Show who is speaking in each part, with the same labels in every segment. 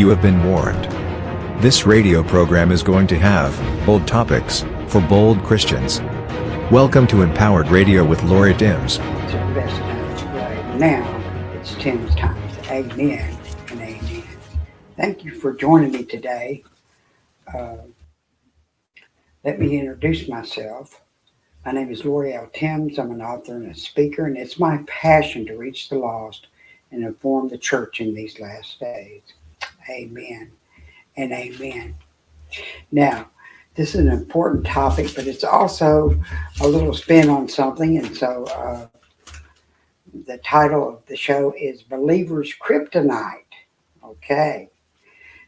Speaker 1: You have been warned. This radio program is going to have bold topics for bold Christians. Welcome to Empowered Radio with Lori Timbs.
Speaker 2: to the best of times right now. It's Tim's times. Amen and amen. Thank you for joining me today. Uh, let me introduce myself. My name is L. Timbs. I'm an author and a speaker, and it's my passion to reach the lost and inform the church in these last days. Amen and amen. Now, this is an important topic, but it's also a little spin on something, and so uh, the title of the show is Believers Kryptonite. Okay.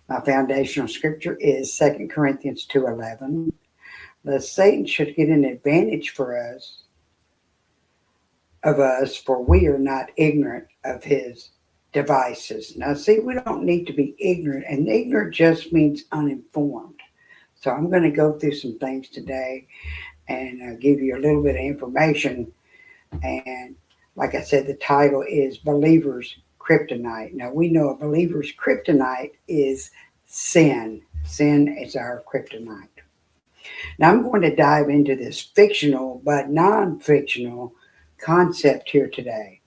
Speaker 2: My foundational scripture is 2 Corinthians 2.11. Lest Satan should get an advantage for us, of us, for we are not ignorant of his devices. Now, see, we don't need to be ignorant, and ignorant just means uninformed. So I'm going to go through some things today and uh, give you a little bit of information. And like I said, the title is Believers Kryptonite. Now we know a believer's kryptonite is sin. Sin is our kryptonite. Now I'm going to dive into this fictional but non fictional concept here today.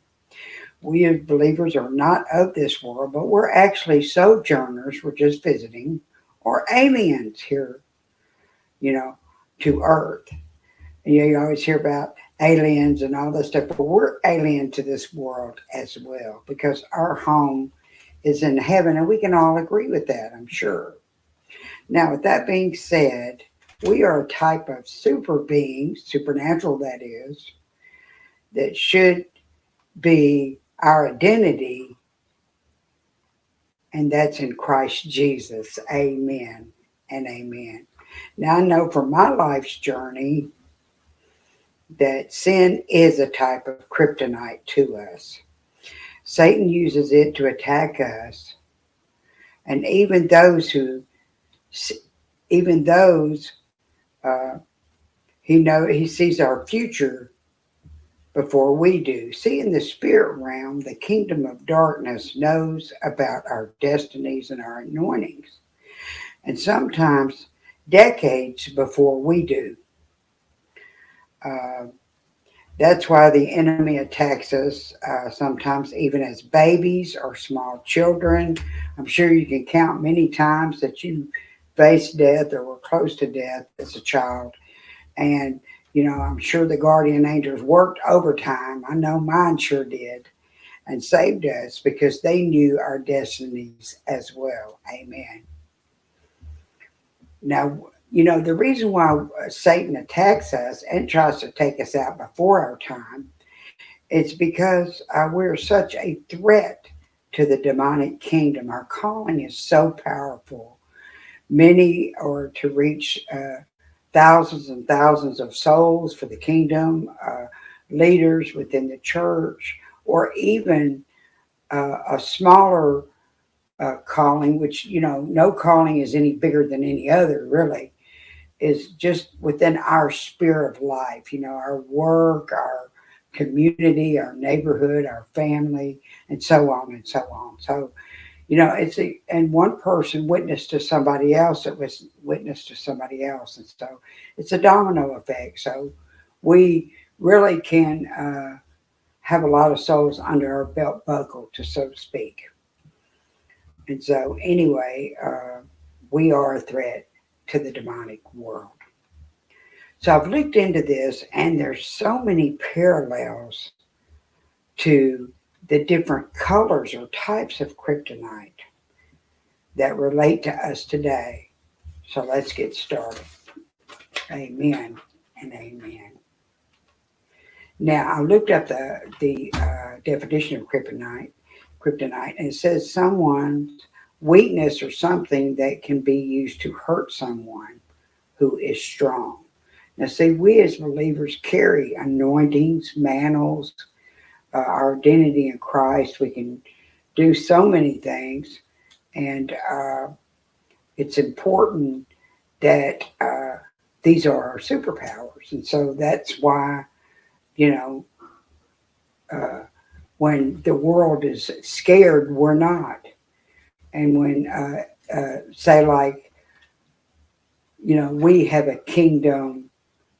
Speaker 2: We as believers are not of this world, but we're actually sojourners, we're just visiting, or aliens here, you know, to Earth. You, you always hear about aliens and all this stuff, but we're alien to this world as well because our home is in heaven, and we can all agree with that, I'm sure. Now, with that being said, we are a type of super being, supernatural that is, that should be our identity, and that's in Christ Jesus. Amen and amen. Now, I know from my life's journey that sin is a type of kryptonite to us. Satan uses it to attack us, and even those who, even those, uh, he know he sees our future before we do. See, in the spirit realm, the kingdom of darkness knows about our destinies and our anointings, and sometimes decades before we do. Uh, that's why the enemy attacks us uh, sometimes, even as babies or small children. I'm sure you can count many times that you faced death or were close to death as a child. And, you know, I'm sure the guardian angels worked overtime. I know mine sure did and saved us because they knew our destinies as well. Amen. Now, you know, the reason why Satan attacks us and tries to take us out before our time is because uh, we're such a threat to the demonic kingdom. Our calling is so powerful. Many are to reach uh, thousands and thousands of souls for the kingdom, uh, leaders within the church, or even uh, a smaller uh, calling, which, you know, no calling is any bigger than any other, really is just within our sphere of life, you know, our work, our community, our neighborhood, our family, and so on and so on. So, you know, it's a, and one person witnessed to somebody else that was witnessed to somebody else. And so it's a domino effect. So we really can uh, have a lot of souls under our belt buckle, to so to speak. And so, anyway, uh, we are a threat to the demonic world. So I've looked into this, and there's so many parallels to the different colors or types of kryptonite that relate to us today. So let's get started. Amen and amen. Now I looked up the the uh, definition of kryptonite, kryptonite, and it says someone's weakness or something that can be used to hurt someone who is strong. Now, see, we as believers carry anointings, mantles, uh, our identity in Christ. We can do so many things, and uh, it's important that uh, these are our superpowers. And so that's why, you know, uh, when the world is scared, we're not And when, uh, uh, say, like, you know, we have a kingdom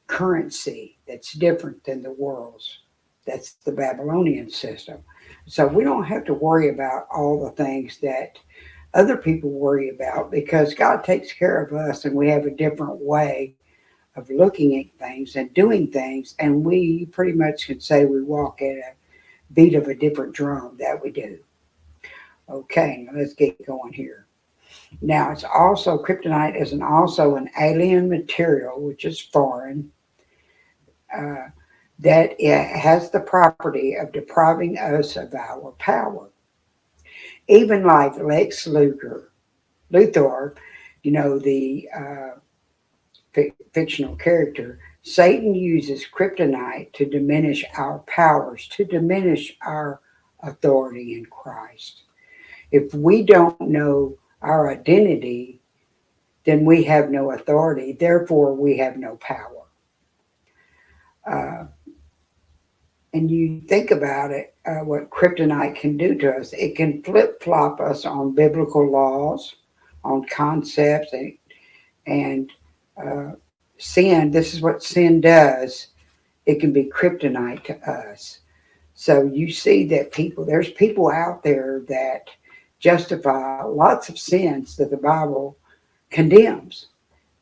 Speaker 2: currency that's different than the world's. That's the Babylonian system. So we don't have to worry about all the things that other people worry about because God takes care of us and we have a different way of looking at things and doing things. And we pretty much can say we walk at a beat of a different drum that we do. Okay, let's get going here. Now, it's also kryptonite is an also an alien material, which is foreign, uh, that it has the property of depriving us of our power. Even like Lex Luthor, Luthor, you know, the uh, fictional character, Satan uses kryptonite to diminish our powers, to diminish our authority in Christ. If we don't know our identity, then we have no authority. Therefore, we have no power. Uh, and you think about it, uh, what kryptonite can do to us, it can flip flop us on biblical laws, on concepts, and, and uh, sin. This is what sin does. It can be kryptonite to us. So you see that people, there's people out there that justify lots of sins that the Bible condemns.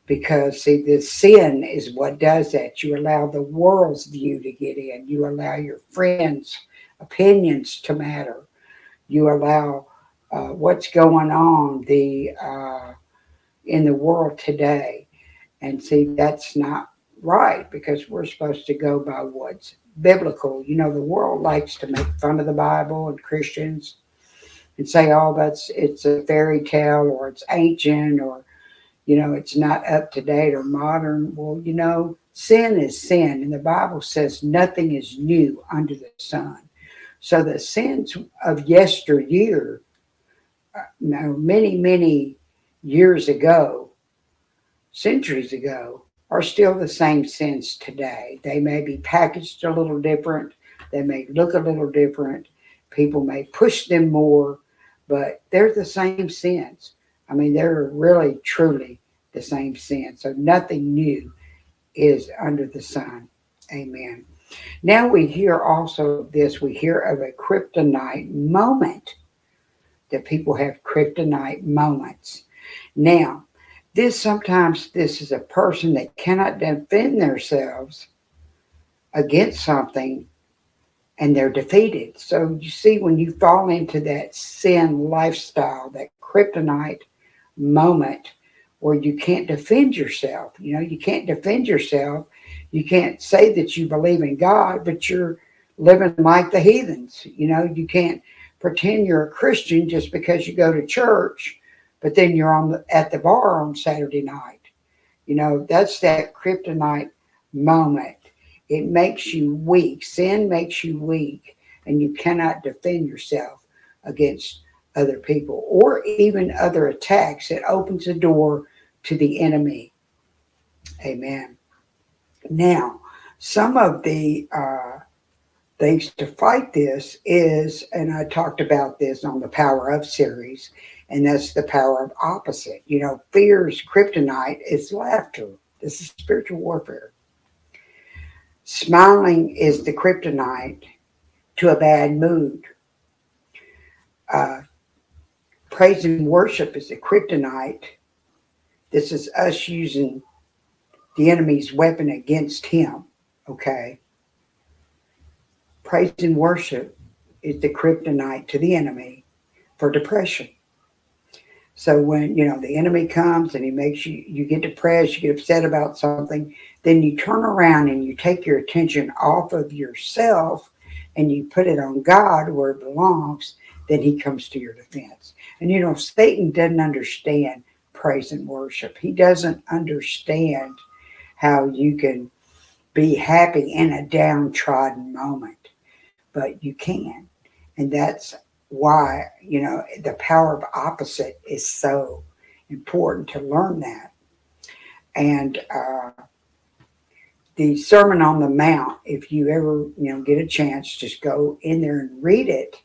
Speaker 2: Because, see, the sin is what does that. You allow the world's view to get in, you allow your friends' opinions to matter, you allow uh, what's going on the uh, in the world today. And see, that's not right because we're supposed to go by what's biblical. You know, the world likes to make fun of the Bible and Christians and say, oh, that's it's a fairy tale or it's ancient or, you know, it's not up to date or modern. Well, you know, sin is sin. And the Bible says nothing is new under the sun. So the sins of yesteryear, uh, now many, many years ago, centuries ago, are still the same sins today. They may be packaged a little different, they may look a little different, people may push them more, but they're the same sins. I mean, they're really, truly the same sin. So nothing new is under the sun. Amen. Now we hear also this, we hear of a kryptonite moment that people have kryptonite moments. Now, this sometimes this is a person that cannot defend themselves against something and they're defeated. So you see, when you fall into that sin lifestyle, that kryptonite moment where you can't defend yourself, you know, you can't defend yourself. You can't say that you believe in God, but you're living like the heathens. You know, you can't pretend you're a Christian just because you go to church, but then you're on the, at the bar on Saturday night. You know, that's that kryptonite moment it makes you weak. Sin makes you weak, and you cannot defend yourself against other people or even other attacks. It opens the door to the enemy. Amen. Now, some of the uh, things to fight this is, and I talked about this on the Power of series, and that's the power of opposite. You know, fear's kryptonite is laughter. This is spiritual warfare. Smiling is the kryptonite to a bad mood. Uh, praise and worship is the kryptonite. This is us using the enemy's weapon against him. Okay. Praise and worship is the kryptonite to the enemy for depression. So when you know the enemy comes and he makes you you get depressed, you get upset about something, then you turn around and you take your attention off of yourself and you put it on God where it belongs, then he comes to your defense. And you know, Satan doesn't understand praise and worship. He doesn't understand how you can be happy in a downtrodden moment, but you can. And that's why, you know, the power of opposite is so important to learn that. And uh, the Sermon on the Mount, if you ever, you know, get a chance, just go in there and read it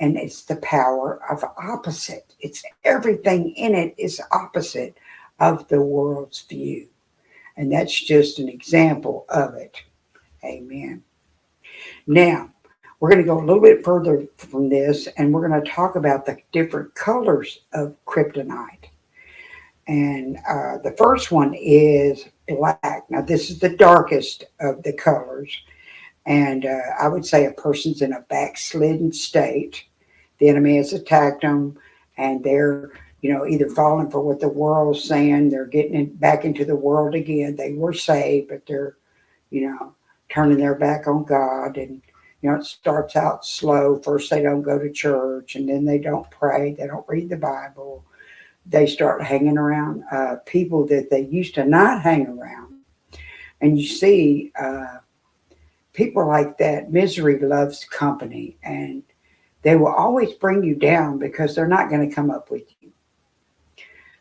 Speaker 2: and it's the power of opposite. It's everything in it is opposite of the world's view. And that's just an example of it. Amen. Now, we're going to go a little bit further from this and we're going to talk about the different colors of kryptonite. And uh, the first one is black. Now, this is the darkest of the colors. And uh, I would say a person's in a backslidden state. The enemy has attacked them and they're, you know, either falling for what the world's saying, they're getting back into the world again. They were saved, but they're, you know, turning their back on God. And, you know, it starts out slow. First, they don't go to church and then they don't pray, they don't read the Bible. They start hanging around uh, people that they used to not hang around. And you see, uh, people like that, misery loves company, and they will always bring you down because they're not going to come up with you.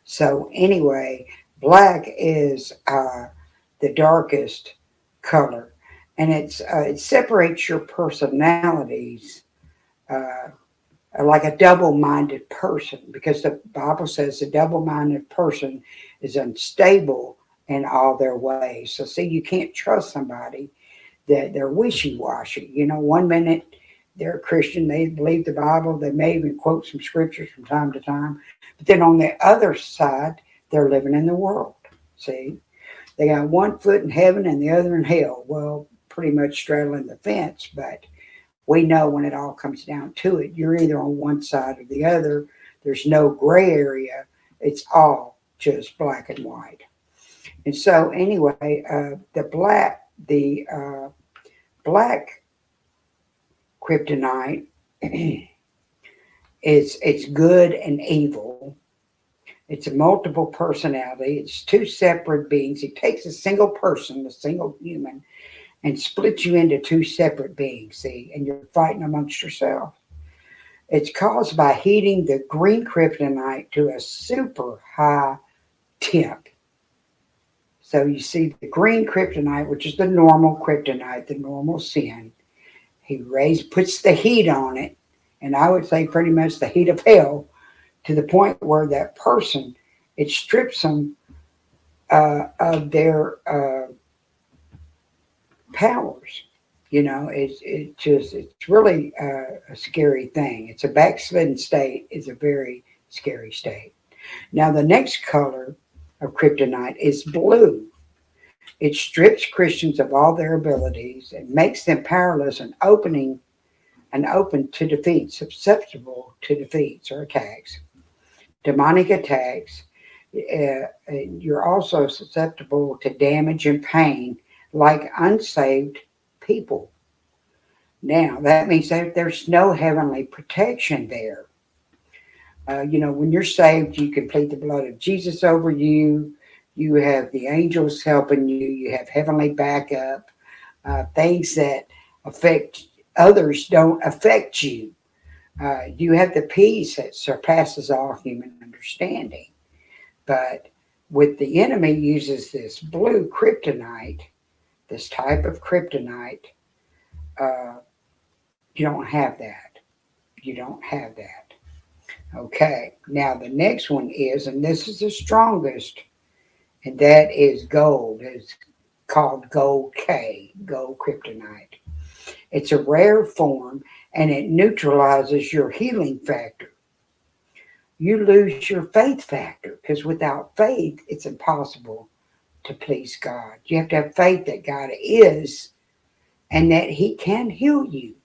Speaker 2: So, anyway, black is uh, the darkest color, and it's uh, it separates your personalities uh, like a double-minded person because the Bible says a double-minded person is unstable in all their ways. So, see, you can't trust somebody that they're wishy-washy. You know, one minute they're a Christian, they believe the Bible, they may even quote some scriptures from time to time, but then on the other side, they're living in the world. See, they got one foot in heaven and the other in hell. Well, pretty much straddling the fence, but we know when it all comes down to it, you're either on one side or the other. There's no gray area. It's all just black and white. And so, anyway, uh, the black, the uh, black kryptonite is it's good and evil. It's a multiple personality. It's two separate beings. It takes a single person, a single human, and splits you into two separate beings. See, and you're fighting amongst yourself. It's caused by heating the green kryptonite to a super high temp. So you see the green kryptonite, which is the normal kryptonite, the normal sin. He raised, puts the heat on it, and I would say pretty much the heat of hell, to the point where that person, it strips them uh, of their uh, powers. You know, it's it just it's really uh, a scary thing. It's a backslidden state. It's a very scary state. Now the next color of kryptonite is blue. It strips Christians of all their abilities and makes them powerless and opening and open to defeat, susceptible to defeats or attacks, demonic attacks. Uh, you're also susceptible to damage and pain like unsaved people. Now, that means that there's no heavenly protection there. Uh, you know, when you're saved, you can plead the blood of Jesus over you. You have the angels helping you. You have heavenly backup. Uh, things that affect others don't affect you. Uh, you have the peace that surpasses all human understanding. But with the enemy uses this blue kryptonite, this type of kryptonite, uh, you don't have that. You don't have that. Okay, now the next one is, and this is the strongest, and that is gold. It's called Gold K, gold kryptonite. It's a rare form and it neutralizes your healing factor. You lose your faith factor because without faith, it's impossible to please God. You have to have faith that God is and that He can heal you,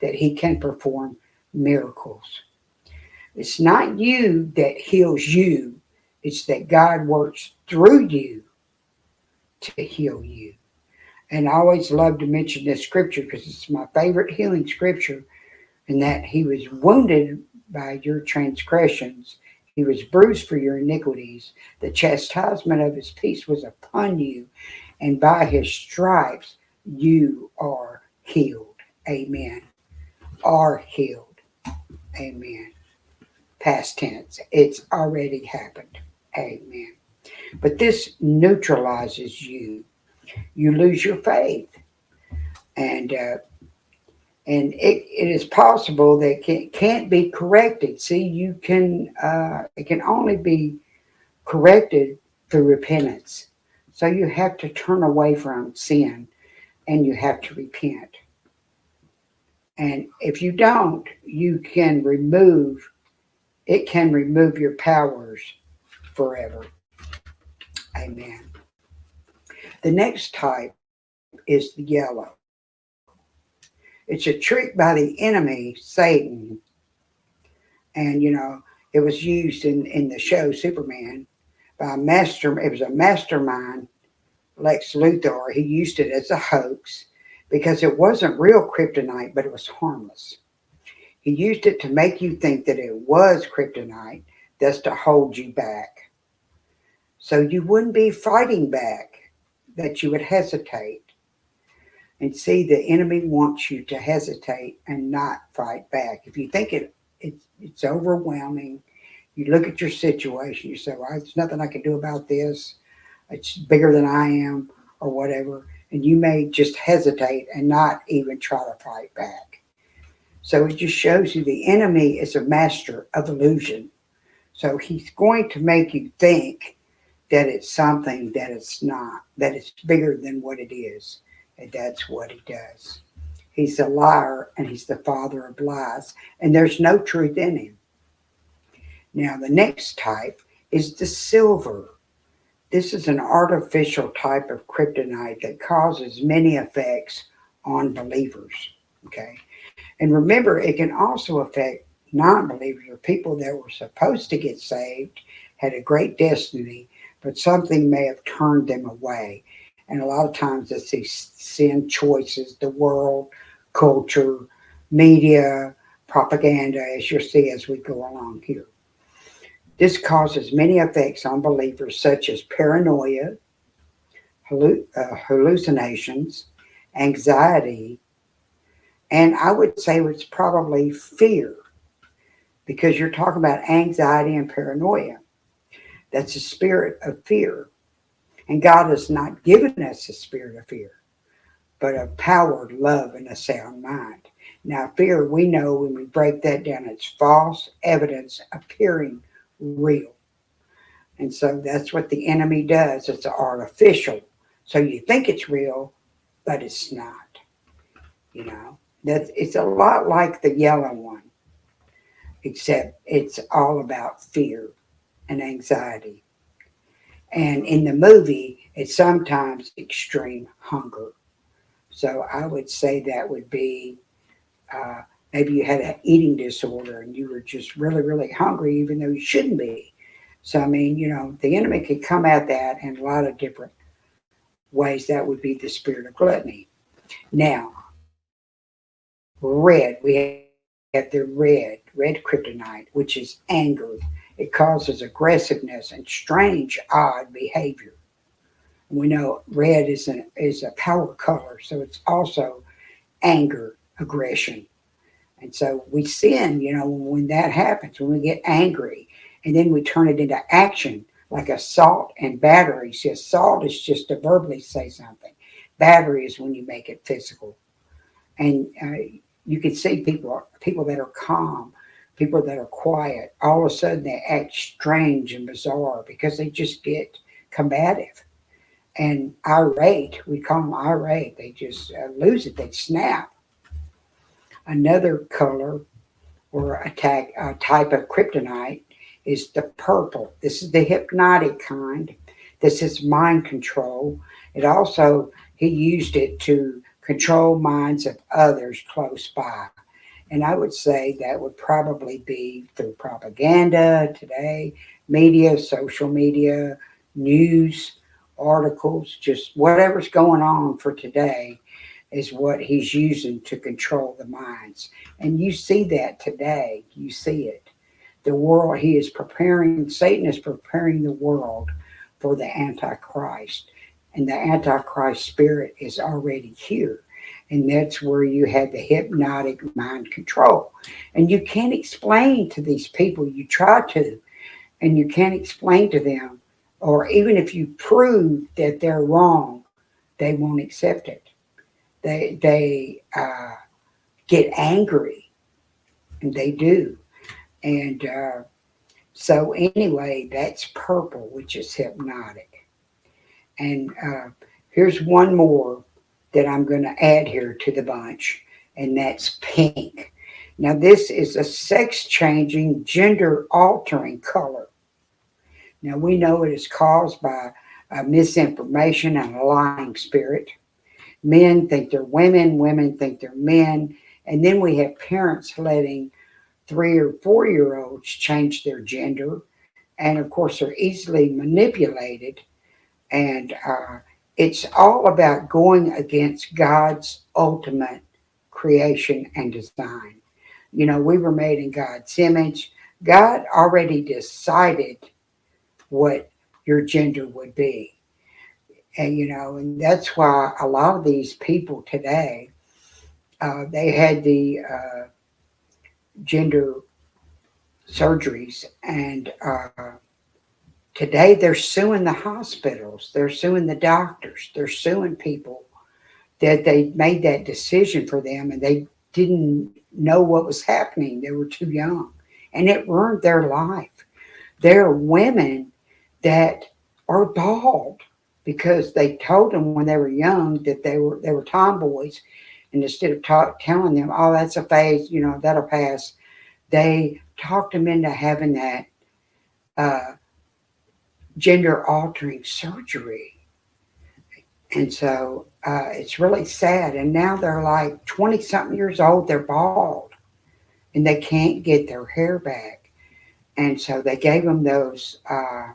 Speaker 2: that He can perform miracles. It's not you that heals you, it's that God works through you to heal you. And I always love to mention this scripture because it's my favorite healing scripture, and that He was wounded by your transgressions. He was bruised for your iniquities. The chastisement of his peace was upon you, and by his stripes you are healed. Amen. Are healed. Amen past tense. It's already happened. Amen. But this neutralizes you. You lose your faith. And uh, and it, it is possible that it can't be corrected. See, you can uh, it can only be corrected through repentance. So you have to turn away from sin, and you have to repent. And if you don't, you can remove it can remove your powers forever. Amen. The next type is the yellow. It's a trick by the enemy, Satan. And, you know, it was used in, in the show Superman by a master. It was a mastermind, Lex Luthor. He used it as a hoax because it wasn't real kryptonite, but it was harmless. He used it to make you think that it was kryptonite, thus to hold you back. So you wouldn't be fighting back, that you would hesitate and see the enemy wants you to hesitate and not fight back. If you think it, it's, it's overwhelming, you look at your situation, you say, well, there's nothing I can do about this. It's bigger than I am or whatever. And you may just hesitate and not even try to fight back. So it just shows you the enemy is a master of illusion. So he's going to make you think that it's something that it's not, that it's bigger than what it is. And that's what he does. He's a liar and he's the father of lies, and there's no truth in him. Now, the next type is the silver. This is an artificial type of kryptonite that causes many effects on believers. Okay. And remember, it can also affect non believers or people that were supposed to get saved, had a great destiny, but something may have turned them away. And a lot of times it's these sin choices, the world, culture, media, propaganda, as you'll see as we go along here. This causes many effects on believers, such as paranoia, uh, hallucinations, anxiety, and I would say it's probably fear because you're talking about anxiety and paranoia. That's a spirit of fear. And God has not given us a spirit of fear, but of power, love, and a sound mind. Now, fear, we know when we break that down, it's false evidence appearing real. And so that's what the enemy does. It's artificial. So you think it's real, but it's not. You know, that it's a lot like the yellow one, except it's all about fear and anxiety. And in the movie, it's sometimes extreme hunger. So I would say that would be uh, maybe you had an eating disorder and you were just really, really hungry, even though you shouldn't be. So, I mean, you know, the enemy could come at that in a lot of different ways. That would be the spirit of gluttony. Now, red, we have the red, red kryptonite, which is anger. It causes aggressiveness and strange, odd behavior. We know red is a, is a power color, so it's also anger, aggression. And so we sin, you know, when that happens, when we get angry, and then we turn it into action, like assault and battery. See, assault is just to verbally say something. Battery is when you make it physical. And uh, you can see people people that are calm, people that are quiet. All of a sudden, they act strange and bizarre because they just get combative and irate. We call them irate. They just uh, lose it. They snap. Another color or attack a type of kryptonite is the purple. This is the hypnotic kind. This is mind control. It also he used it to control minds of others close by. And I would say that would probably be through propaganda today, media, social media, news, articles, just whatever's going on for today is what he's using to control the minds. And you see that today. You see it. The world, he is preparing, Satan is preparing the world for the Antichrist and the Antichrist spirit is already here. And that's where you have the hypnotic mind control. And you can't explain to these people, you try to, and you can't explain to them, or even if you prove that they're wrong, they won't accept it. They, they, uh, get angry, and they do. And uh, so, anyway, that's purple, which is hypnotic. And uh, here's one more that I'm going to add here to the bunch, and that's pink. Now, this is a sex changing, gender altering color. Now, we know it is caused by uh, misinformation and a lying spirit. Men think they're women, women think they're men. And then we have parents letting three or four year olds change their gender. And of course, they're easily manipulated. And uh, it's all about going against God's ultimate creation and design. You know, we were made in God's image. God already decided what your gender would be. And, you know, and that's why a lot of these people today, uh, they had the uh, gender surgeries and uh, today they're suing the hospitals. They're suing the doctors. They're suing people that they made that decision for them and they didn't know what was happening. They were too young. And it ruined their life. There are women that are bald because they told them when they were young that they were they were tomboys. And instead of talk, telling them oh that's a phase you know that'll pass they talked them into having that uh, gender altering surgery and so uh, it's really sad and now they're like 20 something years old they're bald and they can't get their hair back and so they gave them those uh,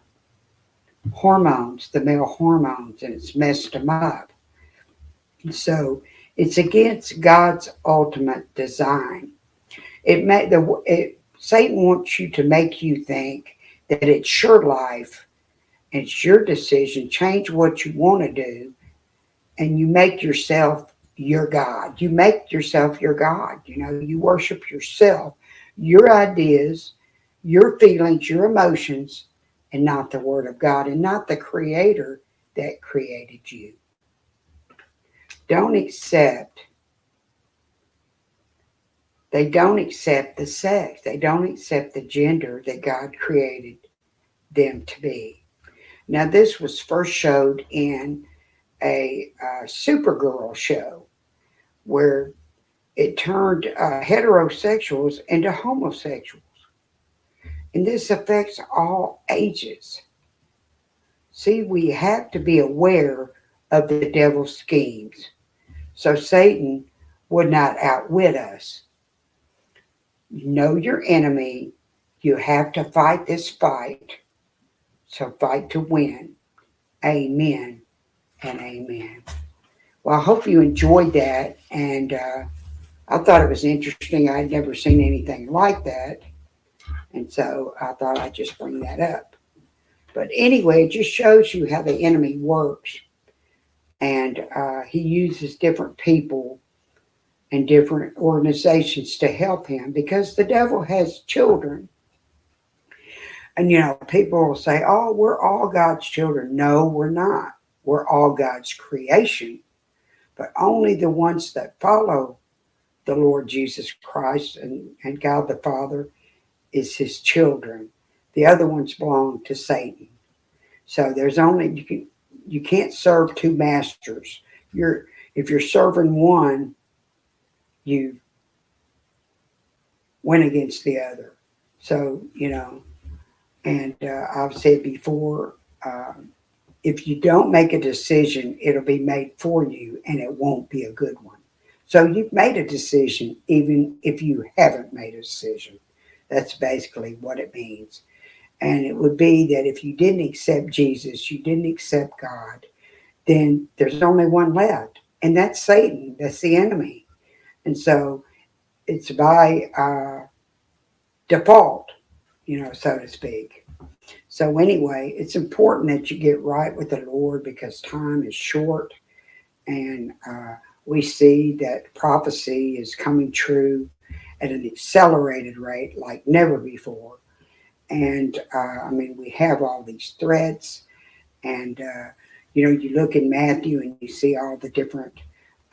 Speaker 2: hormones, the male hormones, and it's messed them up. So it's against God's ultimate design. It may the it, Satan wants you to make you think that it's your life, it's your decision. Change what you want to do, and you make yourself your God. You make yourself your God. You know, you worship yourself, your ideas, your feelings, your emotions, and not the Word of God and not the Creator that created you. Don't accept, they don't accept the sex, they don't accept the gender that God created them to be. Now, this was first showed in a uh, Supergirl show where it turned uh, heterosexuals into homosexuals. And this affects all ages. See, we have to be aware of the devil's schemes so Satan would not outwit us. know your enemy. You have to fight this fight. So fight to win. Amen and amen. Well, I hope you enjoyed that. And uh, I thought it was interesting. I'd never seen anything like that. And so I thought I'd just bring that up. But anyway, it just shows you how the enemy works. And uh, he uses different people and different organizations to help him because the devil has children. And you know, people will say, oh, we're all God's children. No, we're not. We're all God's creation, but only the ones that follow the Lord Jesus Christ and, and God the Father is his children. The other ones belong to Satan. So there's only you can you can't serve two masters. You're if you're serving one, you went against the other. So you know, and uh, I've said before, um, if you don't make a decision, it'll be made for you, and it won't be a good one. So you've made a decision, even if you haven't made a decision. That's basically what it means. And it would be that if you didn't accept Jesus, you didn't accept God, then there's only one left, and that's Satan. That's the enemy. And so it's by uh, default, you know, so to speak. So, anyway, it's important that you get right with the Lord because time is short. And uh, we see that prophecy is coming true at an accelerated rate like never before. And uh, I mean, we have all these threats, and uh, you know, you look in Matthew and you see all the different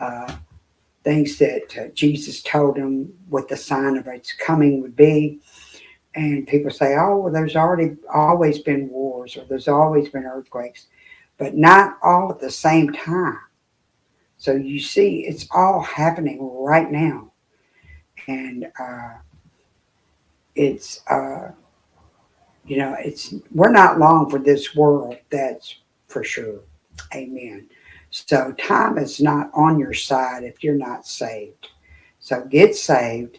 Speaker 2: uh, things that uh, Jesus told him what the sign of its coming would be. And people say, oh, well, there's already always been wars or there's always been earthquakes, but not all at the same time. So you see, it's all happening right now. And uh, it's, uh, you know, it's, we're not long for this world, that's for sure. Amen. So time is not on your side if you're not saved. So get saved,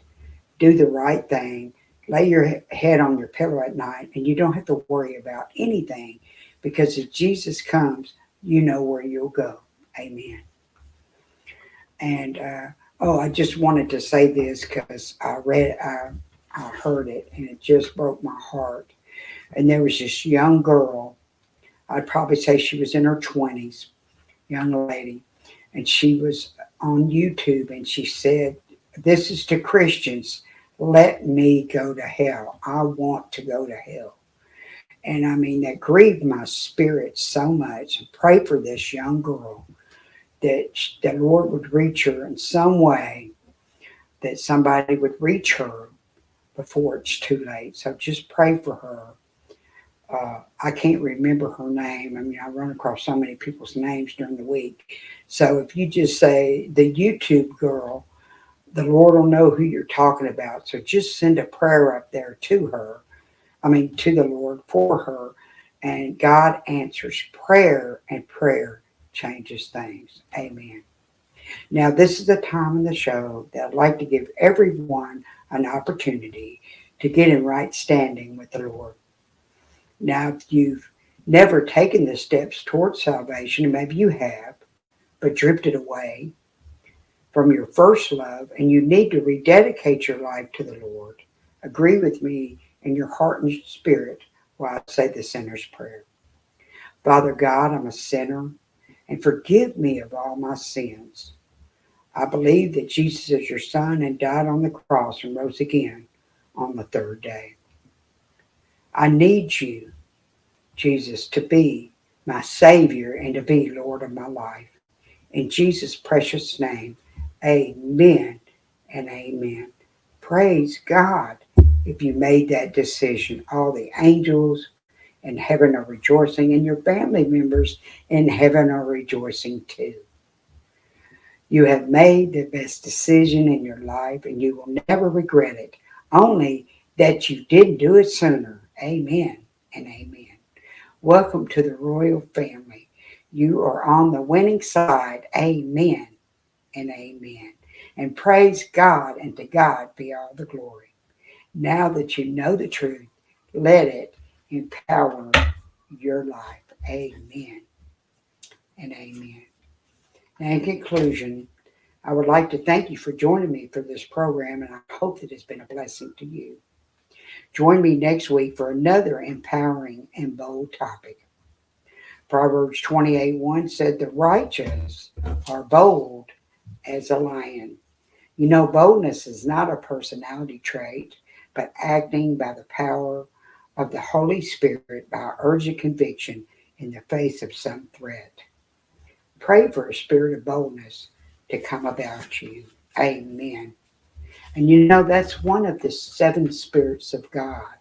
Speaker 2: do the right thing, lay your head on your pillow at night, and you don't have to worry about anything because if Jesus comes, you know where you'll go. Amen. And uh, oh, I just wanted to say this because I read, I, I heard it, and it just broke my heart. And there was this young girl. I'd probably say she was in her twenties young lady, and she was on YouTube and she said, This is to Christians. Let me go to hell. I want to go to hell. And I mean, that grieved my spirit so much. Pray for this young girl that the Lord would reach her in some way, that somebody would reach her before it's too late. So just pray for her uh, I can't remember her name. I mean, I run across so many people's names during the week. So if you just say the YouTube girl, the Lord will know who you're talking about. So just send a prayer up there to her. I mean, to the Lord for her. And God answers prayer, and prayer changes things. Amen. Now, this is the time in the show that I'd like to give everyone an opportunity to get in right standing with the Lord. Now, if you've never taken the steps towards salvation, maybe you have, but drifted away from your first love, and you need to rededicate your life to the Lord, agree with me in your heart and spirit while I say the sinner's prayer. Father God, I'm a sinner, and forgive me of all my sins. I believe that Jesus is your Son and died on the cross and rose again on the third day. I need you, Jesus, to be my Savior and to be Lord of my life. In Jesus' precious name, amen and amen. Praise God if you made that decision. All the angels in heaven are rejoicing, and your family members in heaven are rejoicing too. You have made the best decision in your life, and you will never regret it. Only that you didn't do it sooner. Amen and amen. Welcome to the royal family. You are on the winning side. Amen and amen. And praise God, and to God be all the glory. Now that you know the truth, let it empower your life. Amen and amen. Now, in conclusion, I would like to thank you for joining me for this program, and I hope that it's been a blessing to you. Join me next week for another empowering and bold topic. Proverbs 28 1 said, The righteous are bold as a lion. You know, boldness is not a personality trait, but acting by the power of the Holy Spirit by urgent conviction in the face of some threat. Pray for a spirit of boldness to come about you. Amen. And you know, that's one of the seven spirits of God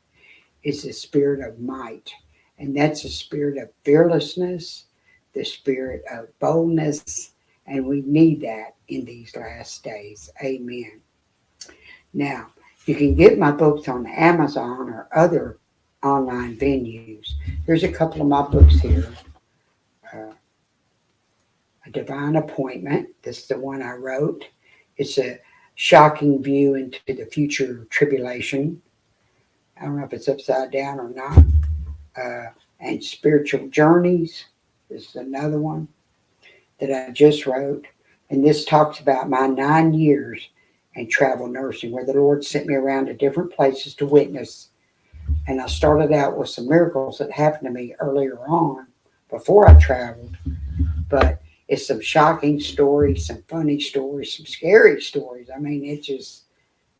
Speaker 2: is the spirit of might. And that's the spirit of fearlessness, the spirit of boldness. And we need that in these last days. Amen. Now, you can get my books on Amazon or other online venues. Here's a couple of my books here. Uh, a Divine Appointment. This is the one I wrote. It's a shocking view into the future tribulation. I don't know if it's upside down or not. Uh, and spiritual journeys. This is another one that I just wrote. And this talks about my nine years in travel nursing, where the Lord sent me around to different places to witness. And I started out with some miracles that happened to me earlier on before I traveled. But it's some shocking stories, some funny stories, some scary stories. I mean, it just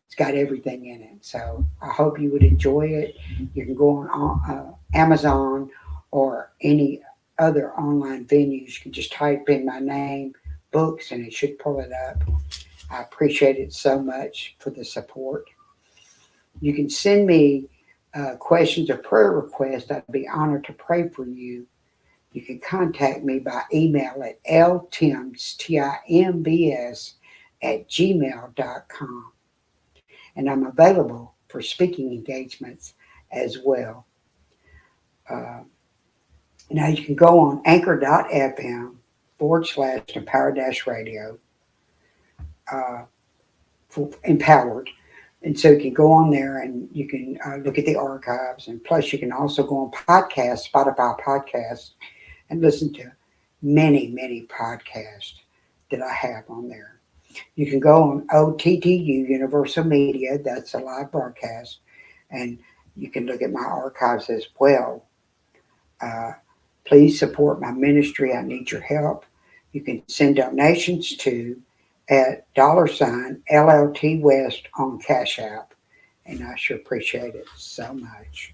Speaker 2: it's got everything in it. So I hope you would enjoy it. You can go on uh, Amazon or any other online venues. You can just type in my name, books, and it should pull it up. I appreciate it so much for the support. You can send me uh, questions or prayer requests. I'd be honored to pray for you. You can contact me by email at ltimbs, T-I-M-B-S, at gmail.com. And I'm available for speaking engagements as well. Uh, now you can go on anchor.fm forward slash empower dash radio uh, for empowered. And so you can go on there and you can uh, look at the archives. And plus, you can also go on podcast, Spotify podcasts, and listen to many, many podcasts that I have on there. You can go on OTTU Universal Media, that's a live broadcast, and you can look at my archives as well. Uh, please support my ministry. I need your help. You can send donations to at dollar sign LLT West on Cash App. And I sure appreciate it so much.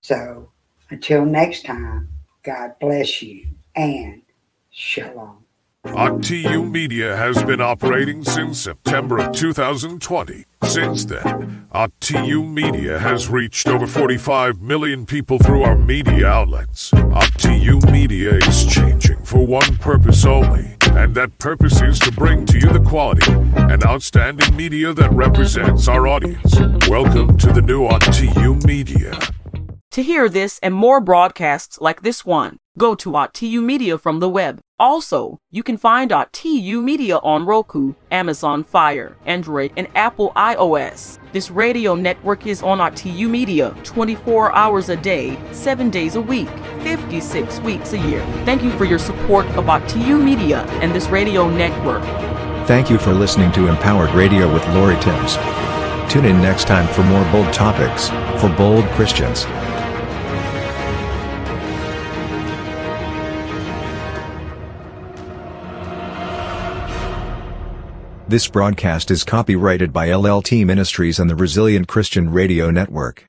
Speaker 2: So until next time, God bless you and shalom.
Speaker 3: OTU Media has been operating since September of 2020. Since then, OTU Media has reached over 45 million people through our media outlets. OTU Media is changing for one purpose only, and that purpose is to bring to you the quality and outstanding media that represents our audience. Welcome to the new OTU Media.
Speaker 4: To hear this and more broadcasts like this one, go to OTU Media from the web. Also, you can find OTU Media on Roku, Amazon Fire, Android, and Apple iOS. This radio network is on OTU Media 24 hours a day, 7 days a week, 56 weeks a year. Thank you for your support of OTU Media and this radio network.
Speaker 1: Thank you for listening to Empowered Radio with Lori Timbs. Tune in next time for more bold topics for bold Christians. This broadcast is copyrighted by LLT Ministries and the Resilient Christian Radio Network.